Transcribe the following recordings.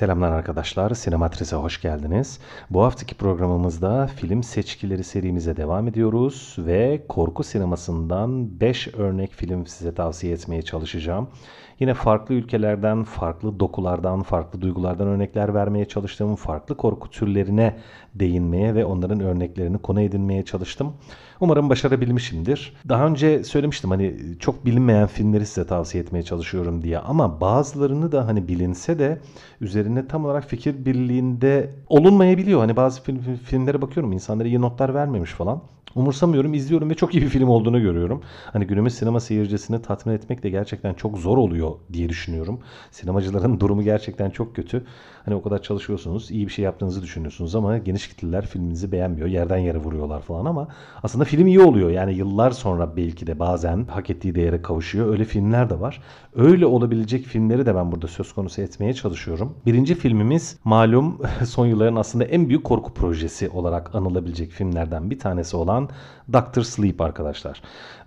Selamlar arkadaşlar, Sinematris'e hoş geldiniz. Bu haftaki programımızda film seçkileri serimize devam ediyoruz ve korku sinemasından 5 örnek film size tavsiye etmeye çalışacağım. Yine farklı ülkelerden, farklı dokulardan, farklı duygulardan örnekler vermeye çalıştım. Farklı korku türlerine değinmeye ve onların örneklerini konu edinmeye çalıştım. Umarım başarabilmişimdir. Daha önce söylemiştim hani çok bilinmeyen filmleri size tavsiye etmeye çalışıyorum diye ama bazılarını da hani bilinse de üzerine tam olarak fikir birliğinde olunmayabiliyor. Hani bazı film, filmlere bakıyorum insanlara iyi notlar vermemiş falan. Umursamıyorum, izliyorum ve çok iyi bir film olduğunu görüyorum. Hani günümüz sinema seyircisini tatmin etmek de gerçekten çok zor oluyor diye düşünüyorum. Sinemacıların durumu gerçekten çok kötü. Hani o kadar çalışıyorsunuz, iyi bir şey yaptığınızı düşünüyorsunuz ama geniş kitleler filminizi beğenmiyor. Yerden yere vuruyorlar falan ama aslında film iyi oluyor. Yani yıllar sonra belki de bazen hak ettiği değere kavuşuyor. Öyle filmler de var. Öyle olabilecek filmleri de ben burada söz konusu etmeye çalışıyorum. Birinci filmimiz malum son yılların aslında en büyük korku projesi olarak anılabilecek filmlerden bir tanesi olan Doctor Sleep arkadaşlar.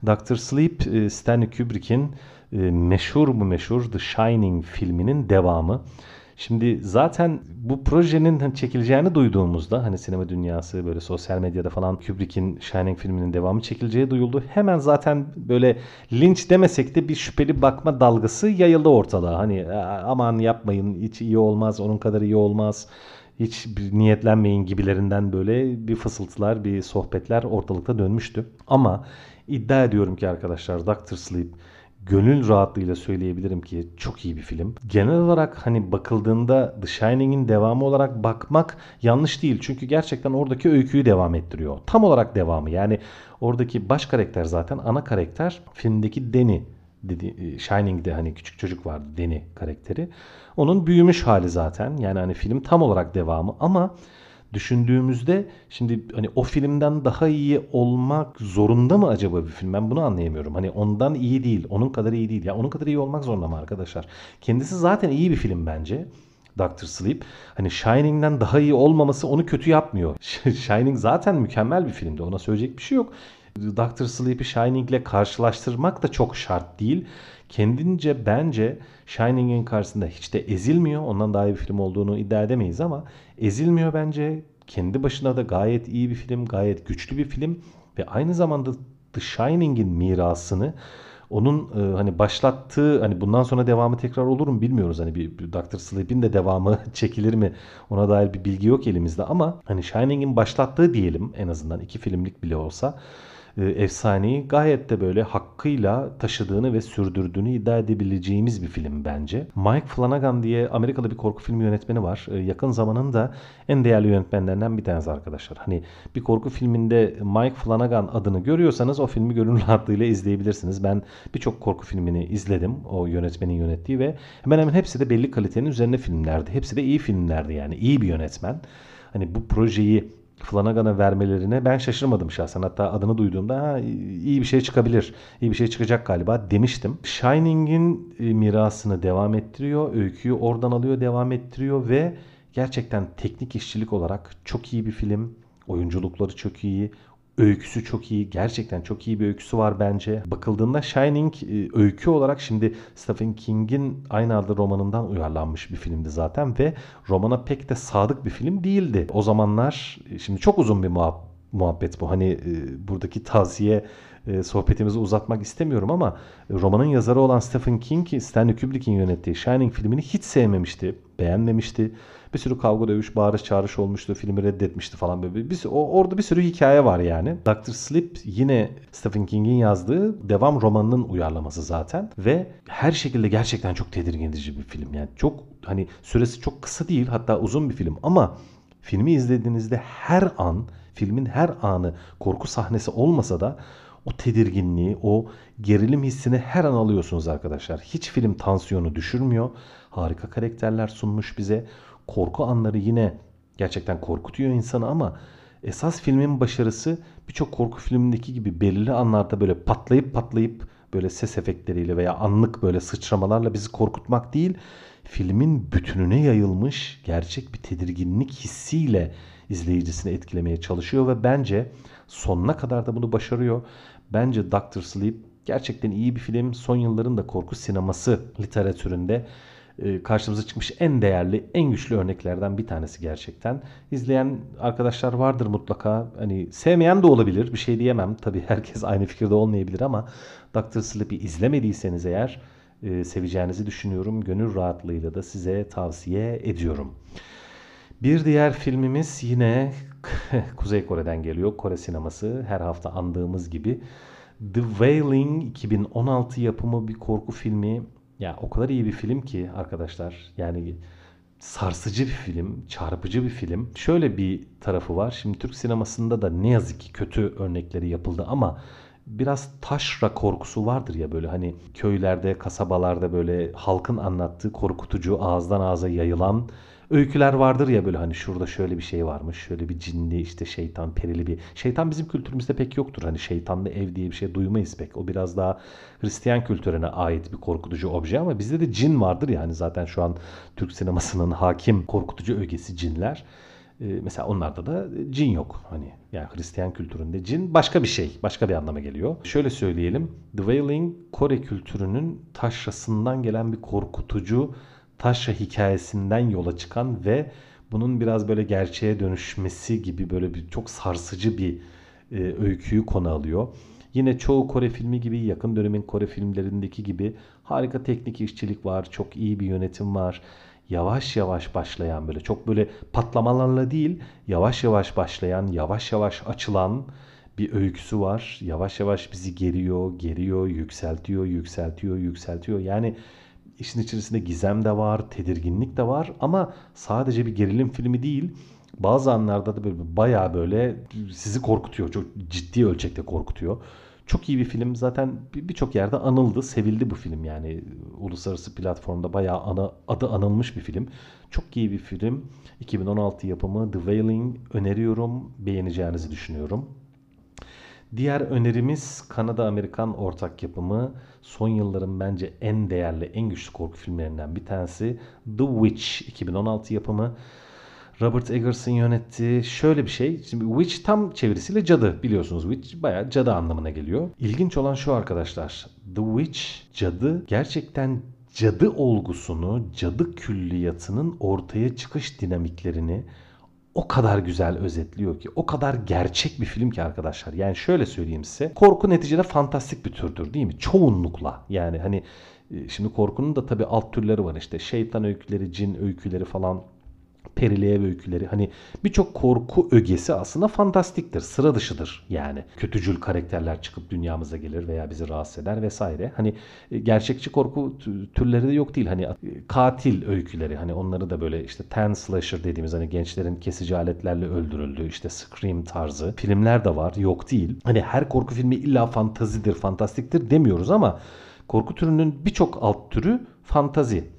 Doctor Sleep e, Stanley Kubrick'in e, meşhur mu meşhur The Shining filminin devamı. Şimdi zaten bu projenin hani çekileceğini duyduğumuzda hani sinema dünyası böyle sosyal medyada falan Kubrick'in Shining filminin devamı çekileceği duyuldu. Hemen zaten böyle linç demesek de bir şüpheli bakma dalgası yayıldı ortada. Hani aman yapmayın hiç iyi olmaz onun kadar iyi olmaz hiç niyetlenmeyin gibilerinden böyle bir fısıltılar, bir sohbetler ortalıkta dönmüştü. Ama iddia ediyorum ki arkadaşlar Doctor Sleep gönül rahatlığıyla söyleyebilirim ki çok iyi bir film. Genel olarak hani bakıldığında The Shining'in devamı olarak bakmak yanlış değil. Çünkü gerçekten oradaki öyküyü devam ettiriyor. Tam olarak devamı. Yani oradaki baş karakter zaten ana karakter filmdeki Danny dedi e, Shining'de hani küçük çocuk vardı Danny karakteri. Onun büyümüş hali zaten. Yani hani film tam olarak devamı ama düşündüğümüzde şimdi hani o filmden daha iyi olmak zorunda mı acaba bir film? Ben bunu anlayamıyorum. Hani ondan iyi değil, onun kadar iyi değil. Ya onun kadar iyi olmak zorunda mı arkadaşlar? Kendisi zaten iyi bir film bence. Doctor Sleep. Hani Shining'den daha iyi olmaması onu kötü yapmıyor. Shining zaten mükemmel bir filmdi. Ona söyleyecek bir şey yok. Doctor Sleep'i Shining'le karşılaştırmak da çok şart değil. Kendince bence Shining'in karşısında hiç de ezilmiyor. Ondan daha iyi bir film olduğunu iddia edemeyiz ama ezilmiyor bence. Kendi başına da gayet iyi bir film, gayet güçlü bir film ve aynı zamanda The Shining'in mirasını onun e, hani başlattığı hani bundan sonra devamı tekrar olur mu bilmiyoruz. Hani bir, bir Doctor Sleep'in de devamı çekilir mi ona dair bir bilgi yok elimizde ama hani Shining'in başlattığı diyelim en azından iki filmlik bile olsa e, efsaneyi gayet de böyle hakkıyla taşıdığını ve sürdürdüğünü iddia edebileceğimiz bir film bence. Mike Flanagan diye Amerikalı bir korku filmi yönetmeni var. E, yakın zamanın da en değerli yönetmenlerinden bir tanesi arkadaşlar. Hani bir korku filminde Mike Flanagan adını görüyorsanız o filmi gönül rahatlığıyla izleyebilirsiniz. Ben birçok korku filmini izledim o yönetmenin yönettiği ve hemen hemen hepsi de belli kalitenin üzerine filmlerdi. Hepsi de iyi filmlerdi yani iyi bir yönetmen. Hani bu projeyi Flanagan'a vermelerine ben şaşırmadım şahsen. Hatta adını duyduğumda ha, iyi bir şey çıkabilir, iyi bir şey çıkacak galiba demiştim. Shining'in e, mirasını devam ettiriyor, öyküyü oradan alıyor, devam ettiriyor ve gerçekten teknik işçilik olarak çok iyi bir film. Oyunculukları çok iyi, Öyküsü çok iyi. Gerçekten çok iyi bir öyküsü var bence. Bakıldığında Shining e, öykü olarak şimdi Stephen King'in aynı adlı romanından uyarlanmış bir filmdi zaten ve romana pek de sadık bir film değildi. O zamanlar e, şimdi çok uzun bir muhabbet bu. Hani e, buradaki tavsiye sohbetimizi uzatmak istemiyorum ama romanın yazarı olan Stephen King Stanley Kubrick'in yönettiği Shining filmini hiç sevmemişti, beğenmemişti. Bir sürü kavga dövüş, bağırış çağrış olmuştu. Filmi reddetmişti falan böyle. Bir, o, orada bir sürü hikaye var yani. Doctor Sleep yine Stephen King'in yazdığı devam romanının uyarlaması zaten. Ve her şekilde gerçekten çok tedirgin edici bir film. Yani çok hani süresi çok kısa değil hatta uzun bir film ama filmi izlediğinizde her an filmin her anı korku sahnesi olmasa da o tedirginliği, o gerilim hissini her an alıyorsunuz arkadaşlar. Hiç film tansiyonu düşürmüyor. Harika karakterler sunmuş bize korku anları yine gerçekten korkutuyor insanı ama esas filmin başarısı birçok korku filmindeki gibi belirli anlarda böyle patlayıp patlayıp böyle ses efektleriyle veya anlık böyle sıçramalarla bizi korkutmak değil, filmin bütününe yayılmış gerçek bir tedirginlik hissiyle izleyicisini etkilemeye çalışıyor ve bence sonuna kadar da bunu başarıyor. Bence Doctor Sleep gerçekten iyi bir film. Son yılların da korku sineması literatüründe karşımıza çıkmış en değerli, en güçlü örneklerden bir tanesi gerçekten. İzleyen arkadaşlar vardır mutlaka. Hani sevmeyen de olabilir. Bir şey diyemem. Tabii herkes aynı fikirde olmayabilir ama Dr. Sleep'i izlemediyseniz eğer e, seveceğinizi düşünüyorum. Gönül rahatlığıyla da size tavsiye ediyorum. Bir diğer filmimiz yine Kuzey Kore'den geliyor. Kore sineması her hafta andığımız gibi. The Wailing 2016 yapımı bir korku filmi. Ya o kadar iyi bir film ki arkadaşlar. Yani sarsıcı bir film, çarpıcı bir film. Şöyle bir tarafı var. Şimdi Türk sinemasında da ne yazık ki kötü örnekleri yapıldı ama biraz taşra korkusu vardır ya böyle hani köylerde, kasabalarda böyle halkın anlattığı korkutucu ağızdan ağza yayılan öyküler vardır ya böyle hani şurada şöyle bir şey varmış. Şöyle bir cinli işte şeytan perili bir. Şeytan bizim kültürümüzde pek yoktur. Hani şeytanlı ev diye bir şey duymayız pek. O biraz daha Hristiyan kültürüne ait bir korkutucu obje ama bizde de cin vardır yani zaten şu an Türk sinemasının hakim korkutucu ögesi cinler. Ee, mesela onlarda da cin yok. Hani yani Hristiyan kültüründe cin başka bir şey, başka bir anlama geliyor. Şöyle söyleyelim. The Wailing Kore kültürünün taşrasından gelen bir korkutucu taşra hikayesinden yola çıkan ve bunun biraz böyle gerçeğe dönüşmesi gibi böyle bir çok sarsıcı bir e, öyküyü konu alıyor. Yine çoğu Kore filmi gibi yakın dönemin Kore filmlerindeki gibi harika teknik işçilik var, çok iyi bir yönetim var. Yavaş yavaş başlayan böyle çok böyle patlamalarla değil, yavaş yavaş başlayan, yavaş yavaş açılan bir öyküsü var. Yavaş yavaş bizi geriyor, geriyor, yükseltiyor, yükseltiyor, yükseltiyor. Yani işin içerisinde gizem de var, tedirginlik de var ama sadece bir gerilim filmi değil. Bazı anlarda da böyle bayağı böyle sizi korkutuyor. Çok ciddi ölçekte korkutuyor. Çok iyi bir film. Zaten birçok yerde anıldı, sevildi bu film. Yani uluslararası platformda bayağı ana, adı anılmış bir film. Çok iyi bir film. 2016 yapımı The Wailing öneriyorum. Beğeneceğinizi düşünüyorum. Diğer önerimiz Kanada-Amerikan ortak yapımı son yılların bence en değerli, en güçlü korku filmlerinden bir tanesi The Witch 2016 yapımı. Robert Eggers'ın yönettiği şöyle bir şey. Şimdi Witch tam çevirisiyle cadı biliyorsunuz. Witch bayağı cadı anlamına geliyor. İlginç olan şu arkadaşlar. The Witch cadı gerçekten cadı olgusunu, cadı külliyatının ortaya çıkış dinamiklerini o kadar güzel özetliyor ki, o kadar gerçek bir film ki arkadaşlar. Yani şöyle söyleyeyim size. Korku neticede fantastik bir türdür değil mi? Çoğunlukla. Yani hani e, şimdi korkunun da tabii alt türleri var işte. Şeytan öyküleri, cin öyküleri falan periliğe öyküleri hani birçok korku ögesi aslında fantastiktir. Sıra dışıdır yani. Kötücül karakterler çıkıp dünyamıza gelir veya bizi rahatsız eder vesaire. Hani e, gerçekçi korku türleri de yok değil. Hani e, katil öyküleri hani onları da böyle işte ten slasher dediğimiz hani gençlerin kesici aletlerle öldürüldüğü işte scream tarzı filmler de var. Yok değil. Hani her korku filmi illa fantazidir, fantastiktir demiyoruz ama korku türünün birçok alt türü fantazi.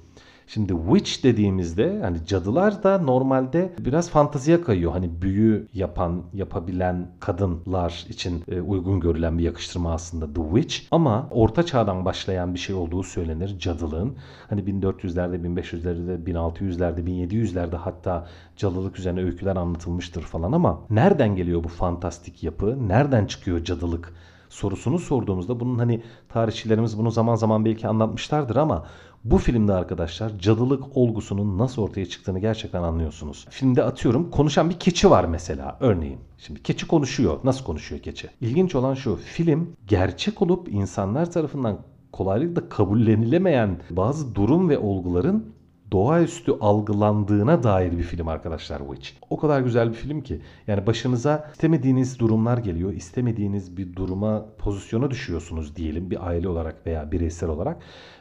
Şimdi witch dediğimizde hani cadılar da normalde biraz fantaziye kayıyor. Hani büyü yapan, yapabilen kadınlar için e, uygun görülen bir yakıştırma aslında the witch. Ama orta çağdan başlayan bir şey olduğu söylenir cadılığın. Hani 1400'lerde, 1500'lerde, 1600'lerde, 1700'lerde hatta cadılık üzerine öyküler anlatılmıştır falan ama nereden geliyor bu fantastik yapı? Nereden çıkıyor cadılık? sorusunu sorduğumuzda bunun hani tarihçilerimiz bunu zaman zaman belki anlatmışlardır ama bu filmde arkadaşlar cadılık olgusunun nasıl ortaya çıktığını gerçekten anlıyorsunuz. Filmde atıyorum konuşan bir keçi var mesela örneğin. Şimdi keçi konuşuyor. Nasıl konuşuyor keçi? İlginç olan şu film gerçek olup insanlar tarafından kolaylıkla kabullenilemeyen bazı durum ve olguların doğaüstü algılandığına dair bir film arkadaşlar Witch. O kadar güzel bir film ki. Yani başınıza istemediğiniz durumlar geliyor. istemediğiniz bir duruma, pozisyona düşüyorsunuz diyelim bir aile olarak veya bireysel olarak.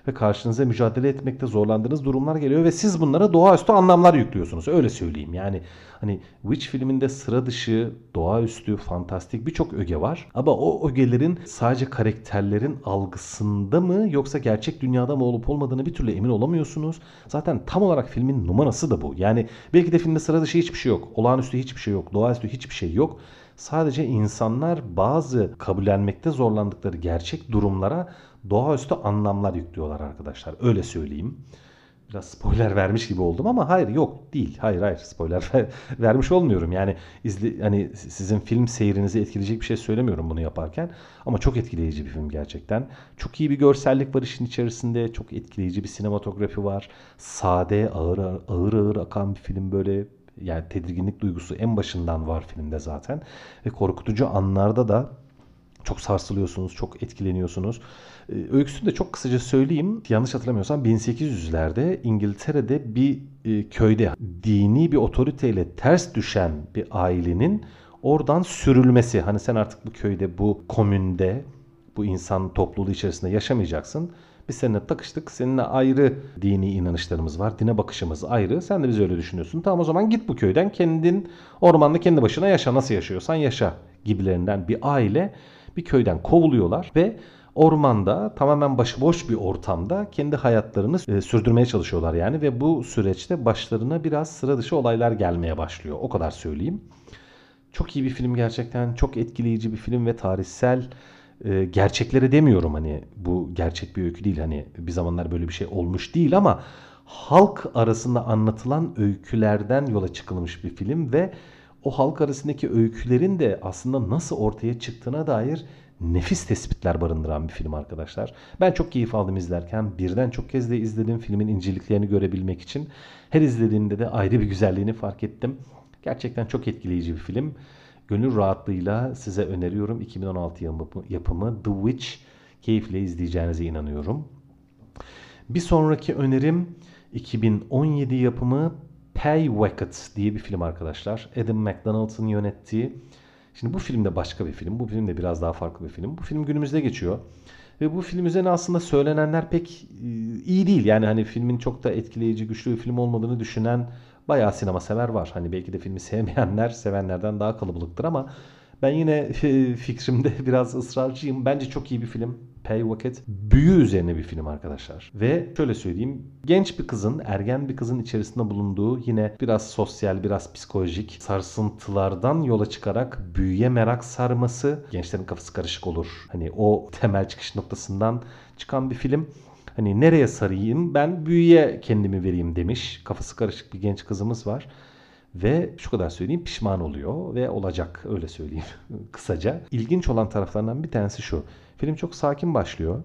Ve karşınıza mücadele etmekte zorlandığınız durumlar geliyor ve siz bunlara doğaüstü anlamlar yüklüyorsunuz. Öyle söyleyeyim. Yani hani Witch filminde sıra dışı, doğaüstü, fantastik birçok öge var. Ama o ögelerin sadece karakterlerin algısında mı yoksa gerçek dünyada mı olup olmadığını bir türlü emin olamıyorsunuz. Zaten tam olarak filmin numarası da bu. Yani belki de filmde sıra dışı hiçbir şey yok. Olağanüstü hiçbir şey yok. Doğaüstü hiçbir şey yok. Sadece insanlar bazı kabullenmekte zorlandıkları gerçek durumlara doğaüstü anlamlar yüklüyorlar arkadaşlar. Öyle söyleyeyim. biraz spoiler vermiş gibi oldum ama hayır yok değil. Hayır hayır spoiler ver, vermiş olmuyorum. Yani izle, hani sizin film seyrinizi etkileyecek bir şey söylemiyorum bunu yaparken. Ama çok etkileyici bir film gerçekten. Çok iyi bir görsellik var işin içerisinde. Çok etkileyici bir sinematografi var. Sade, ağır ağır ağır akan bir film böyle yani tedirginlik duygusu en başından var filmde zaten. Ve korkutucu anlarda da çok sarsılıyorsunuz, çok etkileniyorsunuz. Ee, öyküsünü de çok kısaca söyleyeyim. Yanlış hatırlamıyorsam 1800'lerde İngiltere'de bir e, köyde dini bir otoriteyle ters düşen bir ailenin oradan sürülmesi. Hani sen artık bu köyde, bu komünde, bu insan topluluğu içerisinde yaşamayacaksın. Biz seninle takıştık. Seninle ayrı dini inanışlarımız var. Dine bakışımız ayrı. Sen de biz öyle düşünüyorsun. Tamam o zaman git bu köyden. Kendin ormanda kendi başına yaşa. Nasıl yaşıyorsan yaşa gibilerinden bir aile bir köyden kovuluyorlar ve ormanda tamamen başıboş bir ortamda kendi hayatlarını e, sürdürmeye çalışıyorlar yani ve bu süreçte başlarına biraz sıra dışı olaylar gelmeye başlıyor. O kadar söyleyeyim. Çok iyi bir film gerçekten. Çok etkileyici bir film ve tarihsel e, gerçekleri demiyorum hani bu gerçek bir öykü değil hani bir zamanlar böyle bir şey olmuş değil ama halk arasında anlatılan öykülerden yola çıkılmış bir film ve o halk arasındaki öykülerin de aslında nasıl ortaya çıktığına dair nefis tespitler barındıran bir film arkadaşlar. Ben çok keyif aldım izlerken. Birden çok kez de izledim filmin inceliklerini görebilmek için. Her izlediğimde de ayrı bir güzelliğini fark ettim. Gerçekten çok etkileyici bir film. Gönül rahatlığıyla size öneriyorum. 2016 yapımı The Witch keyifle izleyeceğinize inanıyorum. Bir sonraki önerim 2017 yapımı Pay Wacket diye bir film arkadaşlar. Adam McDonald'ın yönettiği. Şimdi bu film de başka bir film. Bu film de biraz daha farklı bir film. Bu film günümüzde geçiyor. Ve bu film üzerine aslında söylenenler pek e, iyi değil. Yani hani filmin çok da etkileyici, güçlü bir film olmadığını düşünen bayağı sinema sever var. Hani belki de filmi sevmeyenler sevenlerden daha kalabalıktır ama ben yine fikrimde biraz ısrarcıyım. Bence çok iyi bir film. Pay Wacket büyü üzerine bir film arkadaşlar. Ve şöyle söyleyeyim. Genç bir kızın, ergen bir kızın içerisinde bulunduğu yine biraz sosyal, biraz psikolojik sarsıntılardan yola çıkarak büyüye merak sarması gençlerin kafası karışık olur. Hani o temel çıkış noktasından çıkan bir film. Hani nereye sarayım ben büyüye kendimi vereyim demiş. Kafası karışık bir genç kızımız var. Ve şu kadar söyleyeyim pişman oluyor ve olacak öyle söyleyeyim kısaca. İlginç olan taraflarından bir tanesi şu. Film çok sakin başlıyor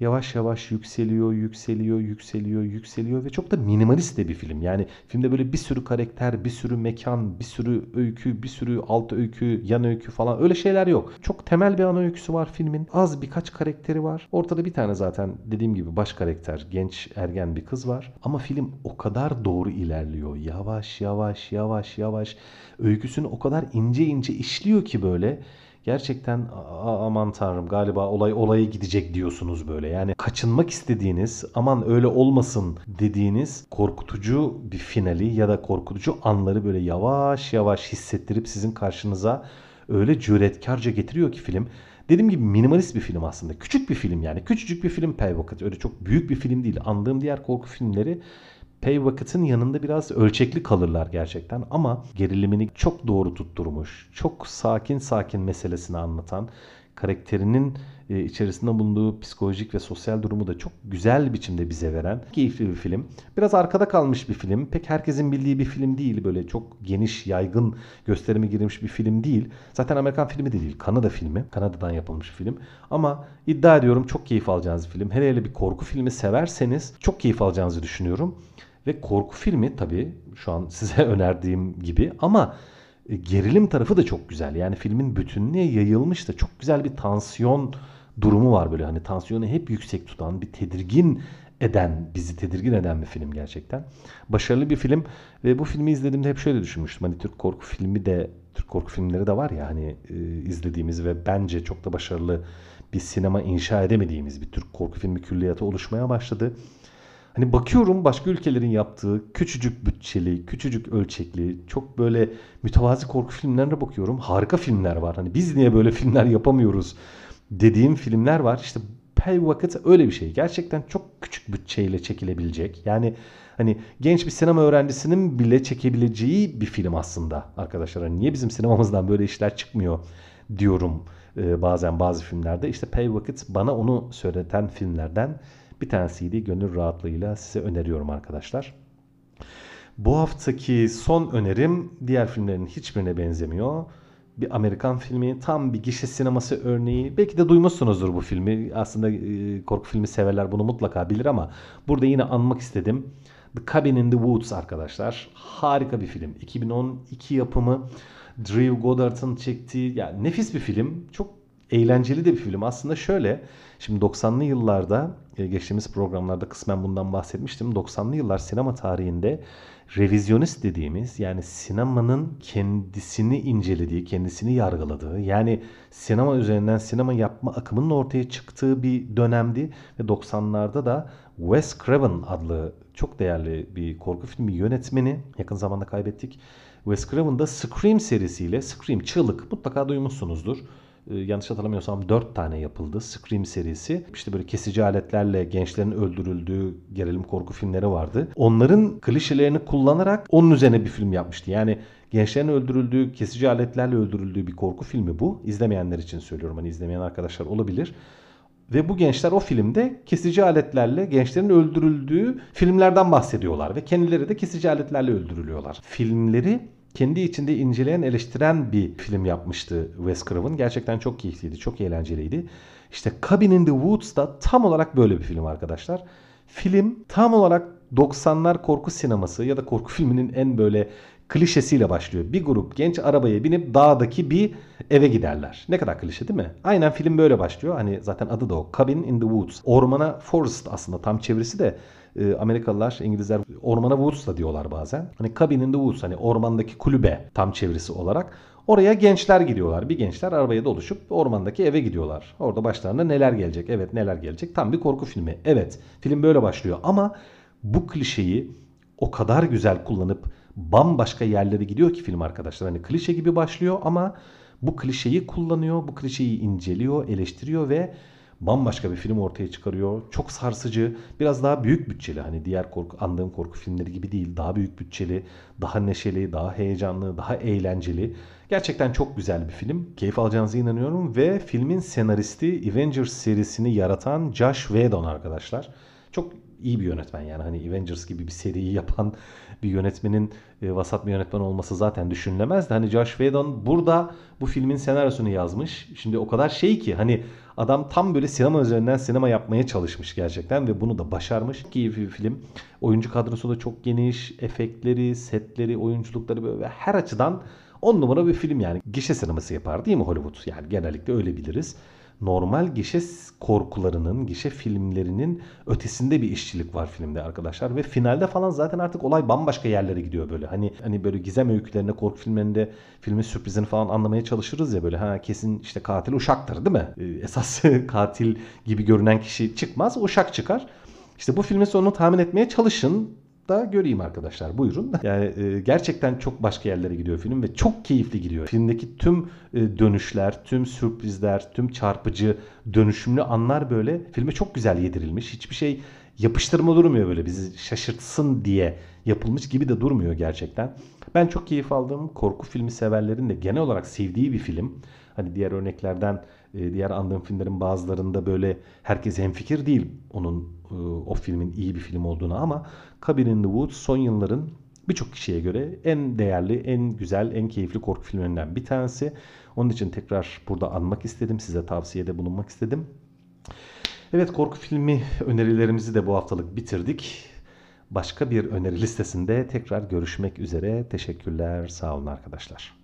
yavaş yavaş yükseliyor, yükseliyor, yükseliyor, yükseliyor ve çok da minimalist de bir film. Yani filmde böyle bir sürü karakter, bir sürü mekan, bir sürü öykü, bir sürü alt öykü, yan öykü falan öyle şeyler yok. Çok temel bir ana öyküsü var filmin. Az birkaç karakteri var. Ortada bir tane zaten dediğim gibi baş karakter, genç ergen bir kız var. Ama film o kadar doğru ilerliyor. Yavaş yavaş yavaş yavaş öyküsünü o kadar ince ince işliyor ki böyle gerçekten aman tanrım galiba olay olaya gidecek diyorsunuz böyle. Yani kaçınmak istediğiniz aman öyle olmasın dediğiniz korkutucu bir finali ya da korkutucu anları böyle yavaş yavaş hissettirip sizin karşınıza öyle cüretkarca getiriyor ki film. Dediğim gibi minimalist bir film aslında. Küçük bir film yani. Küçücük bir film Payvokat. Öyle çok büyük bir film değil. Andığım diğer korku filmleri Pay Vakit'in yanında biraz ölçekli kalırlar gerçekten ama gerilimini çok doğru tutturmuş. Çok sakin sakin meselesini anlatan, karakterinin e, içerisinde bulunduğu psikolojik ve sosyal durumu da çok güzel biçimde bize veren keyifli bir film. Biraz arkada kalmış bir film. Pek herkesin bildiği bir film değil. Böyle çok geniş, yaygın gösterimi girmiş bir film değil. Zaten Amerikan filmi de değil. Kanada filmi. Kanada'dan yapılmış film. Ama iddia ediyorum çok keyif alacağınız bir film. Hele hele bir korku filmi severseniz çok keyif alacağınızı düşünüyorum. Ve korku filmi tabii şu an size önerdiğim gibi ama e, gerilim tarafı da çok güzel. Yani filmin bütünlüğe yayılmış da çok güzel bir tansiyon durumu var böyle. Hani tansiyonu hep yüksek tutan bir tedirgin eden, bizi tedirgin eden bir film gerçekten. Başarılı bir film ve bu filmi izlediğimde hep şöyle düşünmüştüm. Hani Türk korku filmi de, Türk korku filmleri de var ya hani e, izlediğimiz ve bence çok da başarılı bir sinema inşa edemediğimiz bir Türk korku filmi külliyatı oluşmaya başladı. Hani bakıyorum başka ülkelerin yaptığı küçücük bütçeli, küçücük ölçekli, çok böyle mütevazi korku filmlerine bakıyorum. Harika filmler var. Hani biz niye böyle filmler yapamıyoruz dediğim filmler var. İşte Pay Vakit öyle bir şey. Gerçekten çok küçük bütçeyle çekilebilecek. Yani hani genç bir sinema öğrencisinin bile çekebileceği bir film aslında arkadaşlar. Hani niye bizim sinemamızdan böyle işler çıkmıyor diyorum bazen bazı filmlerde. İşte Pay Vakit bana onu söyleten filmlerden bir tanesiydi. Gönül rahatlığıyla size öneriyorum arkadaşlar. Bu haftaki son önerim diğer filmlerin hiçbirine benzemiyor. Bir Amerikan filmi, tam bir gişe sineması örneği. Belki de duymuşsunuzdur bu filmi. Aslında e, korku filmi severler bunu mutlaka bilir ama burada yine anmak istedim. The Cabin in the Woods arkadaşlar. Harika bir film. 2012 yapımı. Drew Goddard'ın çektiği yani nefis bir film. Çok eğlenceli de bir film. Aslında şöyle, şimdi 90'lı yıllarda e, geçtiğimiz programlarda kısmen bundan bahsetmiştim. 90'lı yıllar sinema tarihinde revizyonist dediğimiz yani sinemanın kendisini incelediği, kendisini yargıladığı yani sinema üzerinden sinema yapma akımının ortaya çıktığı bir dönemdi ve 90'larda da Wes Craven adlı çok değerli bir korku filmi yönetmeni yakın zamanda kaybettik. Wes Craven da Scream serisiyle Scream Çığlık mutlaka duymuşsunuzdur. Ee, yanlış hatırlamıyorsam 4 tane yapıldı Scream serisi. İşte böyle kesici aletlerle gençlerin öldürüldüğü gerilim korku filmleri vardı. Onların klişelerini kullanarak onun üzerine bir film yapmıştı. Yani gençlerin öldürüldüğü, kesici aletlerle öldürüldüğü bir korku filmi bu. İzlemeyenler için söylüyorum. Hani izlemeyen arkadaşlar olabilir. Ve bu gençler o filmde kesici aletlerle gençlerin öldürüldüğü filmlerden bahsediyorlar. Ve kendileri de kesici aletlerle öldürülüyorlar. Filmleri kendi içinde inceleyen, eleştiren bir film yapmıştı Wes Craven. Gerçekten çok keyifliydi, çok eğlenceliydi. İşte Cabin in the Woods da tam olarak böyle bir film arkadaşlar. Film tam olarak 90'lar korku sineması ya da korku filminin en böyle klişesiyle başlıyor. Bir grup genç arabaya binip dağdaki bir eve giderler. Ne kadar klişe değil mi? Aynen film böyle başlıyor. Hani zaten adı da o. Cabin in the Woods. Ormana forest aslında tam çevirisi de e, Amerikalılar, İngilizler ormana woods diyorlar bazen. Hani cabin in the woods hani ormandaki kulübe tam çevirisi olarak. Oraya gençler gidiyorlar. Bir gençler arabaya doluşup ormandaki eve gidiyorlar. Orada başlarına neler gelecek? Evet neler gelecek? Tam bir korku filmi. Evet film böyle başlıyor ama bu klişeyi o kadar güzel kullanıp bambaşka yerlere gidiyor ki film arkadaşlar. Hani klişe gibi başlıyor ama bu klişeyi kullanıyor, bu klişeyi inceliyor, eleştiriyor ve bambaşka bir film ortaya çıkarıyor. Çok sarsıcı, biraz daha büyük bütçeli. Hani diğer korku, andığım korku filmleri gibi değil. Daha büyük bütçeli, daha neşeli, daha heyecanlı, daha eğlenceli. Gerçekten çok güzel bir film. Keyif alacağınıza inanıyorum ve filmin senaristi Avengers serisini yaratan Josh Whedon arkadaşlar. Çok iyi bir yönetmen yani hani Avengers gibi bir seriyi yapan bir yönetmenin e, vasat bir yönetmen olması zaten düşünülemez de hani Josh Whedon burada bu filmin senaryosunu yazmış. Şimdi o kadar şey ki hani adam tam böyle sinema üzerinden sinema yapmaya çalışmış gerçekten ve bunu da başarmış. Keyifli bir film. Oyuncu kadrosu da çok geniş. Efektleri, setleri, oyunculukları böyle her açıdan 10 numara bir film yani. Gişe sineması yapar değil mi Hollywood? Yani genellikle öyle biliriz normal gişe korkularının, gişe filmlerinin ötesinde bir işçilik var filmde arkadaşlar ve finalde falan zaten artık olay bambaşka yerlere gidiyor böyle. Hani hani böyle gizem öykülerinde, korku filmlerinde filmin sürprizini falan anlamaya çalışırız ya böyle ha kesin işte katil uşaktır değil mi? Ee, esas katil gibi görünen kişi çıkmaz, uşak çıkar. İşte bu filmin sonunu tahmin etmeye çalışın da göreyim arkadaşlar. Buyurun. Yani e, gerçekten çok başka yerlere gidiyor film ve çok keyifli gidiyor. Filmdeki tüm e, dönüşler, tüm sürprizler, tüm çarpıcı, dönüşümlü anlar böyle filme çok güzel yedirilmiş. Hiçbir şey yapıştırma durmuyor böyle bizi şaşırtsın diye yapılmış gibi de durmuyor gerçekten. Ben çok keyif aldım. Korku filmi severlerin de genel olarak sevdiği bir film. Hani diğer örneklerden, e, diğer andığım filmlerin bazılarında böyle herkes hemfikir değil onun o filmin iyi bir film olduğunu ama Cabin in the Woods son yılların birçok kişiye göre en değerli, en güzel, en keyifli korku filmlerinden bir tanesi. Onun için tekrar burada anmak istedim, size tavsiyede bulunmak istedim. Evet korku filmi önerilerimizi de bu haftalık bitirdik. Başka bir öneri listesinde tekrar görüşmek üzere. Teşekkürler, sağ olun arkadaşlar.